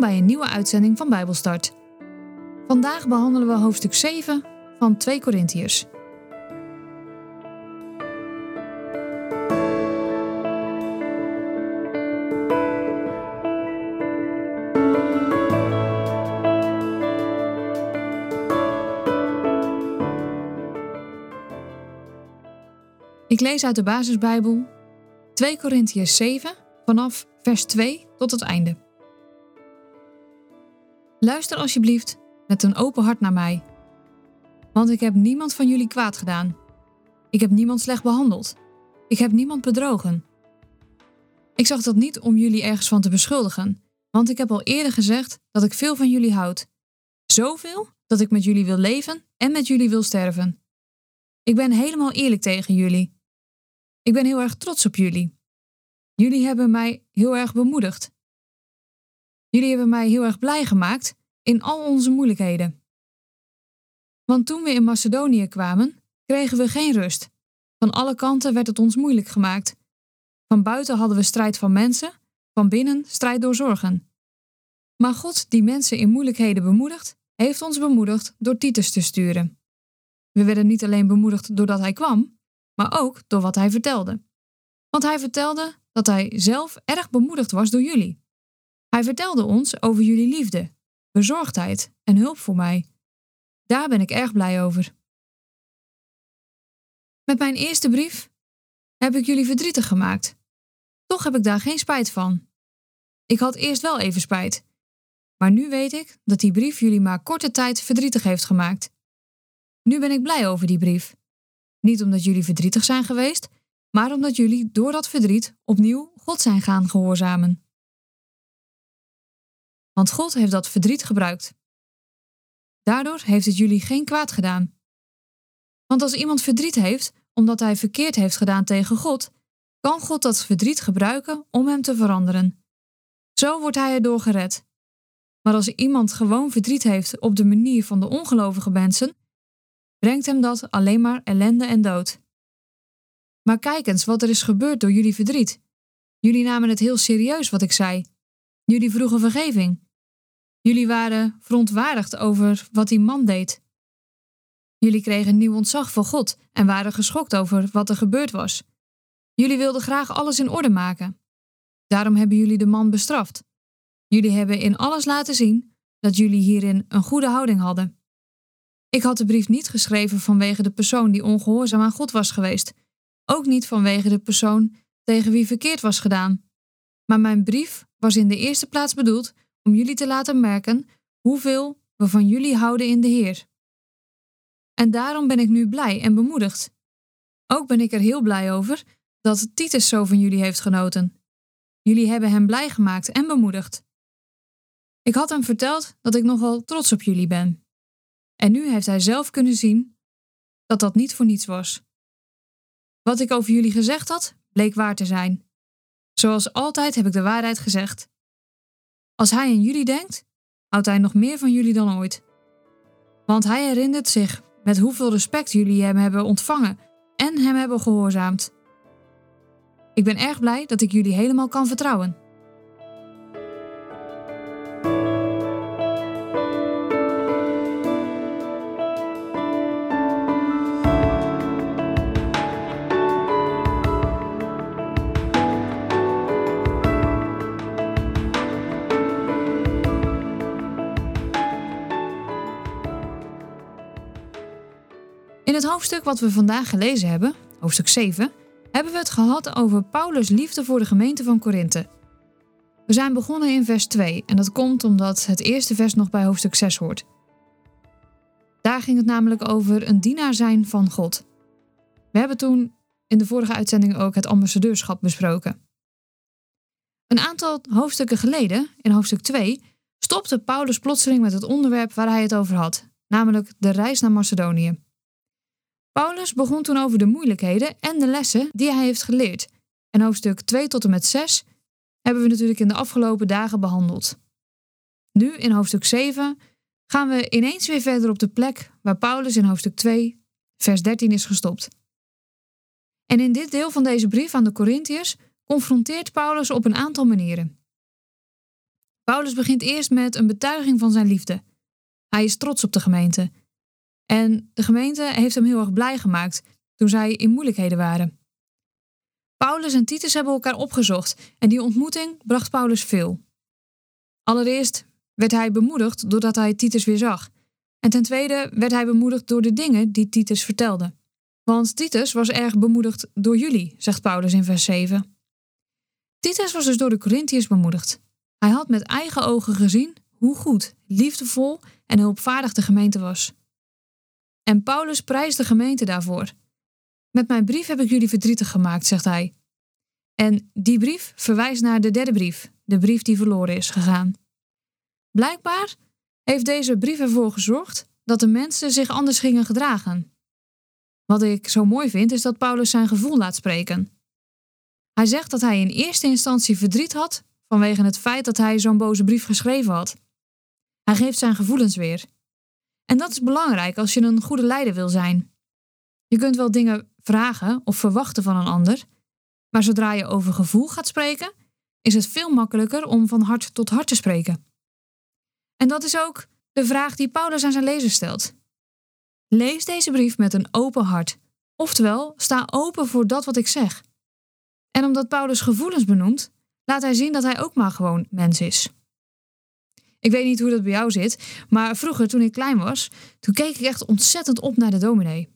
Bij een nieuwe uitzending van Bijbelstart. Vandaag behandelen we hoofdstuk 7 van 2 Korintiërs. Ik lees uit de basisbijbel 2 Korintiërs 7 vanaf vers 2 tot het einde. Luister alsjeblieft met een open hart naar mij. Want ik heb niemand van jullie kwaad gedaan. Ik heb niemand slecht behandeld. Ik heb niemand bedrogen. Ik zag dat niet om jullie ergens van te beschuldigen, want ik heb al eerder gezegd dat ik veel van jullie houd. Zoveel dat ik met jullie wil leven en met jullie wil sterven. Ik ben helemaal eerlijk tegen jullie. Ik ben heel erg trots op jullie. Jullie hebben mij heel erg bemoedigd. Jullie hebben mij heel erg blij gemaakt in al onze moeilijkheden. Want toen we in Macedonië kwamen, kregen we geen rust. Van alle kanten werd het ons moeilijk gemaakt. Van buiten hadden we strijd van mensen, van binnen strijd door zorgen. Maar God, die mensen in moeilijkheden bemoedigt, heeft ons bemoedigd door Titus te sturen. We werden niet alleen bemoedigd doordat hij kwam, maar ook door wat hij vertelde. Want hij vertelde dat hij zelf erg bemoedigd was door jullie. Hij vertelde ons over jullie liefde, bezorgdheid en hulp voor mij. Daar ben ik erg blij over. Met mijn eerste brief heb ik jullie verdrietig gemaakt. Toch heb ik daar geen spijt van. Ik had eerst wel even spijt. Maar nu weet ik dat die brief jullie maar korte tijd verdrietig heeft gemaakt. Nu ben ik blij over die brief. Niet omdat jullie verdrietig zijn geweest, maar omdat jullie door dat verdriet opnieuw God zijn gaan gehoorzamen. Want God heeft dat verdriet gebruikt. Daardoor heeft het jullie geen kwaad gedaan. Want als iemand verdriet heeft omdat hij verkeerd heeft gedaan tegen God, kan God dat verdriet gebruiken om hem te veranderen. Zo wordt hij erdoor gered. Maar als iemand gewoon verdriet heeft op de manier van de ongelovige mensen, brengt hem dat alleen maar ellende en dood. Maar kijk eens wat er is gebeurd door jullie verdriet. Jullie namen het heel serieus wat ik zei. Jullie vroegen vergeving. Jullie waren verontwaardigd over wat die man deed. Jullie kregen nieuw ontzag voor God en waren geschokt over wat er gebeurd was. Jullie wilden graag alles in orde maken. Daarom hebben jullie de man bestraft. Jullie hebben in alles laten zien dat jullie hierin een goede houding hadden. Ik had de brief niet geschreven vanwege de persoon die ongehoorzaam aan God was geweest, ook niet vanwege de persoon tegen wie verkeerd was gedaan. Maar mijn brief was in de eerste plaats bedoeld om jullie te laten merken hoeveel we van jullie houden in de Heer. En daarom ben ik nu blij en bemoedigd. Ook ben ik er heel blij over dat Titus zo van jullie heeft genoten. Jullie hebben hem blij gemaakt en bemoedigd. Ik had hem verteld dat ik nogal trots op jullie ben. En nu heeft hij zelf kunnen zien dat dat niet voor niets was. Wat ik over jullie gezegd had, bleek waar te zijn. Zoals altijd heb ik de waarheid gezegd. Als hij aan jullie denkt, houdt hij nog meer van jullie dan ooit. Want hij herinnert zich met hoeveel respect jullie hem hebben ontvangen en hem hebben gehoorzaamd. Ik ben erg blij dat ik jullie helemaal kan vertrouwen. In het hoofdstuk wat we vandaag gelezen hebben, hoofdstuk 7, hebben we het gehad over Paulus' liefde voor de gemeente van Korinthe. We zijn begonnen in vers 2 en dat komt omdat het eerste vers nog bij hoofdstuk 6 hoort. Daar ging het namelijk over een dienaar zijn van God. We hebben toen in de vorige uitzending ook het ambassadeurschap besproken. Een aantal hoofdstukken geleden, in hoofdstuk 2, stopte Paulus plotseling met het onderwerp waar hij het over had, namelijk de reis naar Macedonië. Paulus begon toen over de moeilijkheden en de lessen die hij heeft geleerd. En hoofdstuk 2 tot en met 6 hebben we natuurlijk in de afgelopen dagen behandeld. Nu, in hoofdstuk 7, gaan we ineens weer verder op de plek waar Paulus in hoofdstuk 2, vers 13 is gestopt. En in dit deel van deze brief aan de Corinthiërs confronteert Paulus op een aantal manieren. Paulus begint eerst met een betuiging van zijn liefde. Hij is trots op de gemeente. En de gemeente heeft hem heel erg blij gemaakt toen zij in moeilijkheden waren. Paulus en Titus hebben elkaar opgezocht en die ontmoeting bracht Paulus veel. Allereerst werd hij bemoedigd doordat hij Titus weer zag. En ten tweede werd hij bemoedigd door de dingen die Titus vertelde. Want Titus was erg bemoedigd door jullie, zegt Paulus in vers 7. Titus was dus door de Corinthiërs bemoedigd. Hij had met eigen ogen gezien hoe goed, liefdevol en hulpvaardig de gemeente was. En Paulus prijst de gemeente daarvoor. Met mijn brief heb ik jullie verdrietig gemaakt, zegt hij. En die brief verwijst naar de derde brief, de brief die verloren is gegaan. Blijkbaar heeft deze brief ervoor gezorgd dat de mensen zich anders gingen gedragen. Wat ik zo mooi vind is dat Paulus zijn gevoel laat spreken. Hij zegt dat hij in eerste instantie verdriet had vanwege het feit dat hij zo'n boze brief geschreven had. Hij geeft zijn gevoelens weer. En dat is belangrijk als je een goede leider wil zijn. Je kunt wel dingen vragen of verwachten van een ander, maar zodra je over gevoel gaat spreken, is het veel makkelijker om van hart tot hart te spreken. En dat is ook de vraag die Paulus aan zijn lezers stelt. Lees deze brief met een open hart, oftewel sta open voor dat wat ik zeg. En omdat Paulus gevoelens benoemt, laat hij zien dat hij ook maar gewoon mens is. Ik weet niet hoe dat bij jou zit, maar vroeger toen ik klein was, toen keek ik echt ontzettend op naar de dominee.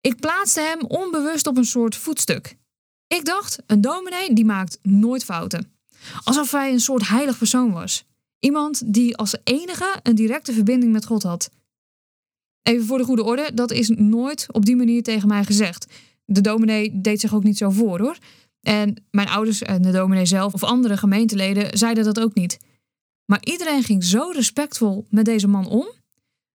Ik plaatste hem onbewust op een soort voetstuk. Ik dacht, een dominee die maakt nooit fouten. Alsof hij een soort heilig persoon was. Iemand die als enige een directe verbinding met God had. Even voor de goede orde, dat is nooit op die manier tegen mij gezegd. De dominee deed zich ook niet zo voor hoor. En mijn ouders en de dominee zelf of andere gemeenteleden zeiden dat ook niet. Maar iedereen ging zo respectvol met deze man om,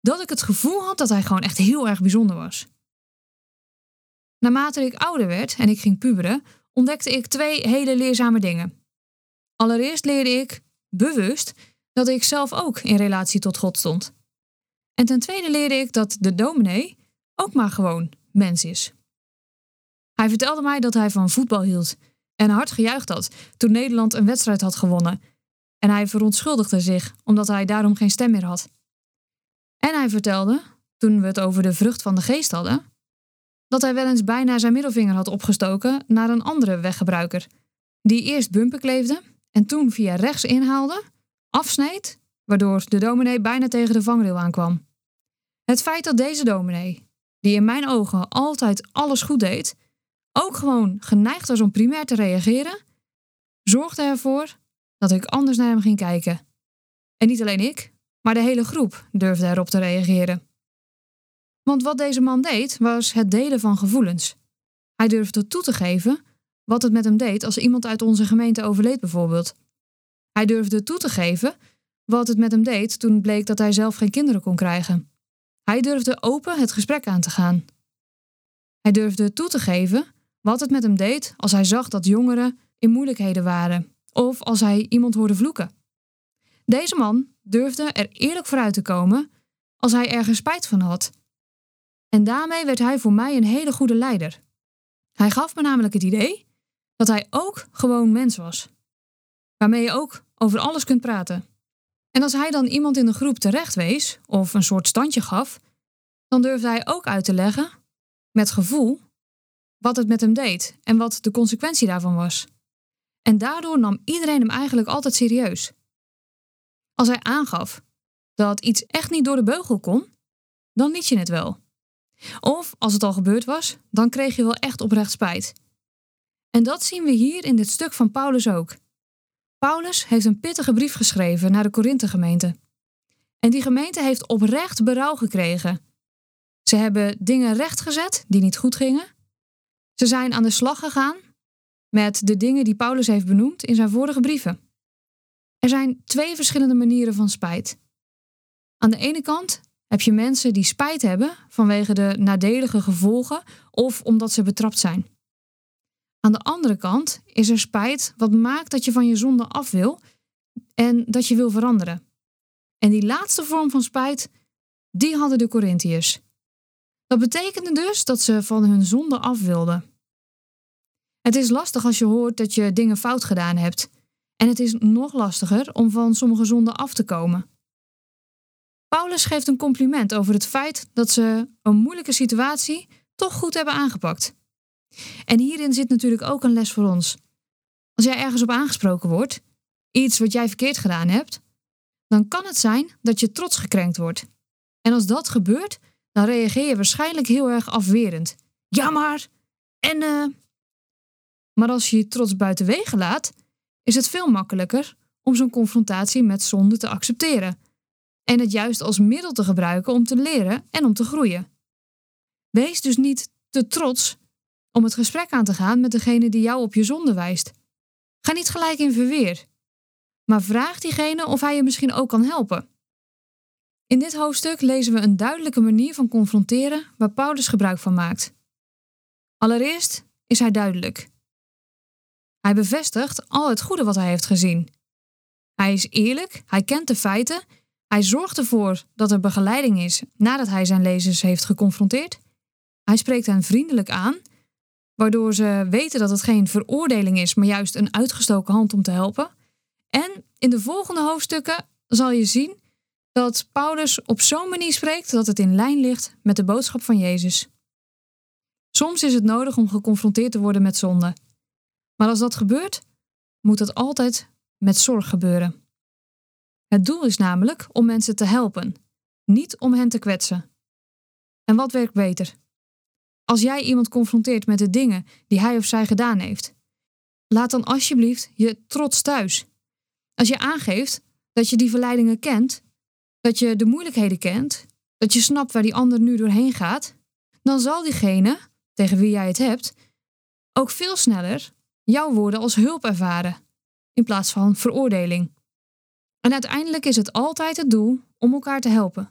dat ik het gevoel had dat hij gewoon echt heel erg bijzonder was. Naarmate ik ouder werd en ik ging puberen, ontdekte ik twee hele leerzame dingen. Allereerst leerde ik, bewust, dat ik zelf ook in relatie tot God stond. En ten tweede leerde ik dat de dominee ook maar gewoon mens is. Hij vertelde mij dat hij van voetbal hield en hard gejuicht had toen Nederland een wedstrijd had gewonnen. En hij verontschuldigde zich omdat hij daarom geen stem meer had. En hij vertelde, toen we het over de vrucht van de geest hadden, dat hij wel eens bijna zijn middelvinger had opgestoken naar een andere weggebruiker, die eerst bumpen kleefde en toen via rechts inhaalde, afsneed, waardoor de dominee bijna tegen de vangrail aankwam. Het feit dat deze dominee, die in mijn ogen altijd alles goed deed, ook gewoon geneigd was om primair te reageren, zorgde ervoor dat ik anders naar hem ging kijken. En niet alleen ik, maar de hele groep durfde erop te reageren. Want wat deze man deed, was het delen van gevoelens. Hij durfde toe te geven wat het met hem deed als iemand uit onze gemeente overleed, bijvoorbeeld. Hij durfde toe te geven wat het met hem deed toen bleek dat hij zelf geen kinderen kon krijgen. Hij durfde open het gesprek aan te gaan. Hij durfde toe te geven wat het met hem deed als hij zag dat jongeren in moeilijkheden waren of als hij iemand hoorde vloeken. Deze man durfde er eerlijk vooruit te komen als hij ergens spijt van had. En daarmee werd hij voor mij een hele goede leider. Hij gaf me namelijk het idee dat hij ook gewoon mens was, waarmee je ook over alles kunt praten. En als hij dan iemand in de groep terecht wees of een soort standje gaf, dan durfde hij ook uit te leggen, met gevoel, wat het met hem deed en wat de consequentie daarvan was. En daardoor nam iedereen hem eigenlijk altijd serieus. Als hij aangaf dat iets echt niet door de beugel kon, dan liet je het wel. Of als het al gebeurd was, dan kreeg je wel echt oprecht spijt. En dat zien we hier in dit stuk van Paulus ook. Paulus heeft een pittige brief geschreven naar de Korinthe-gemeente. En die gemeente heeft oprecht berouw gekregen. Ze hebben dingen rechtgezet die niet goed gingen. Ze zijn aan de slag gegaan met de dingen die Paulus heeft benoemd in zijn vorige brieven. Er zijn twee verschillende manieren van spijt. Aan de ene kant heb je mensen die spijt hebben vanwege de nadelige gevolgen of omdat ze betrapt zijn. Aan de andere kant is er spijt wat maakt dat je van je zonde af wil en dat je wil veranderen. En die laatste vorm van spijt, die hadden de Corinthiërs. Dat betekende dus dat ze van hun zonde af wilden. Het is lastig als je hoort dat je dingen fout gedaan hebt En het is nog lastiger om van sommige zonden af te komen. Paulus geeft een compliment over het feit dat ze een moeilijke situatie toch goed hebben aangepakt. En hierin zit natuurlijk ook een les voor ons. Als jij ergens op aangesproken wordt, iets wat jij verkeerd gedaan hebt, dan kan het zijn dat je trots gekrenkt wordt. En als dat gebeurt, dan reageer je waarschijnlijk heel erg afwerend. Ja, maar. En. Uh... Maar als je je trots buiten wegen laat, is het veel makkelijker om zo'n confrontatie met zonde te accepteren. En het juist als middel te gebruiken om te leren en om te groeien. Wees dus niet te trots om het gesprek aan te gaan met degene die jou op je zonde wijst. Ga niet gelijk in verweer, maar vraag diegene of hij je misschien ook kan helpen. In dit hoofdstuk lezen we een duidelijke manier van confronteren waar Paulus gebruik van maakt. Allereerst is hij duidelijk. Hij bevestigt al het goede wat hij heeft gezien. Hij is eerlijk, hij kent de feiten, hij zorgt ervoor dat er begeleiding is nadat hij zijn lezers heeft geconfronteerd. Hij spreekt hen vriendelijk aan, waardoor ze weten dat het geen veroordeling is, maar juist een uitgestoken hand om te helpen. En in de volgende hoofdstukken zal je zien dat Paulus op zo'n manier spreekt dat het in lijn ligt met de boodschap van Jezus. Soms is het nodig om geconfronteerd te worden met zonde. Maar als dat gebeurt, moet dat altijd met zorg gebeuren. Het doel is namelijk om mensen te helpen, niet om hen te kwetsen. En wat werkt beter? Als jij iemand confronteert met de dingen die hij of zij gedaan heeft, laat dan alsjeblieft je trots thuis. Als je aangeeft dat je die verleidingen kent, dat je de moeilijkheden kent, dat je snapt waar die ander nu doorheen gaat, dan zal diegene tegen wie jij het hebt ook veel sneller jouw woorden als hulp ervaren, in plaats van veroordeling. En uiteindelijk is het altijd het doel om elkaar te helpen.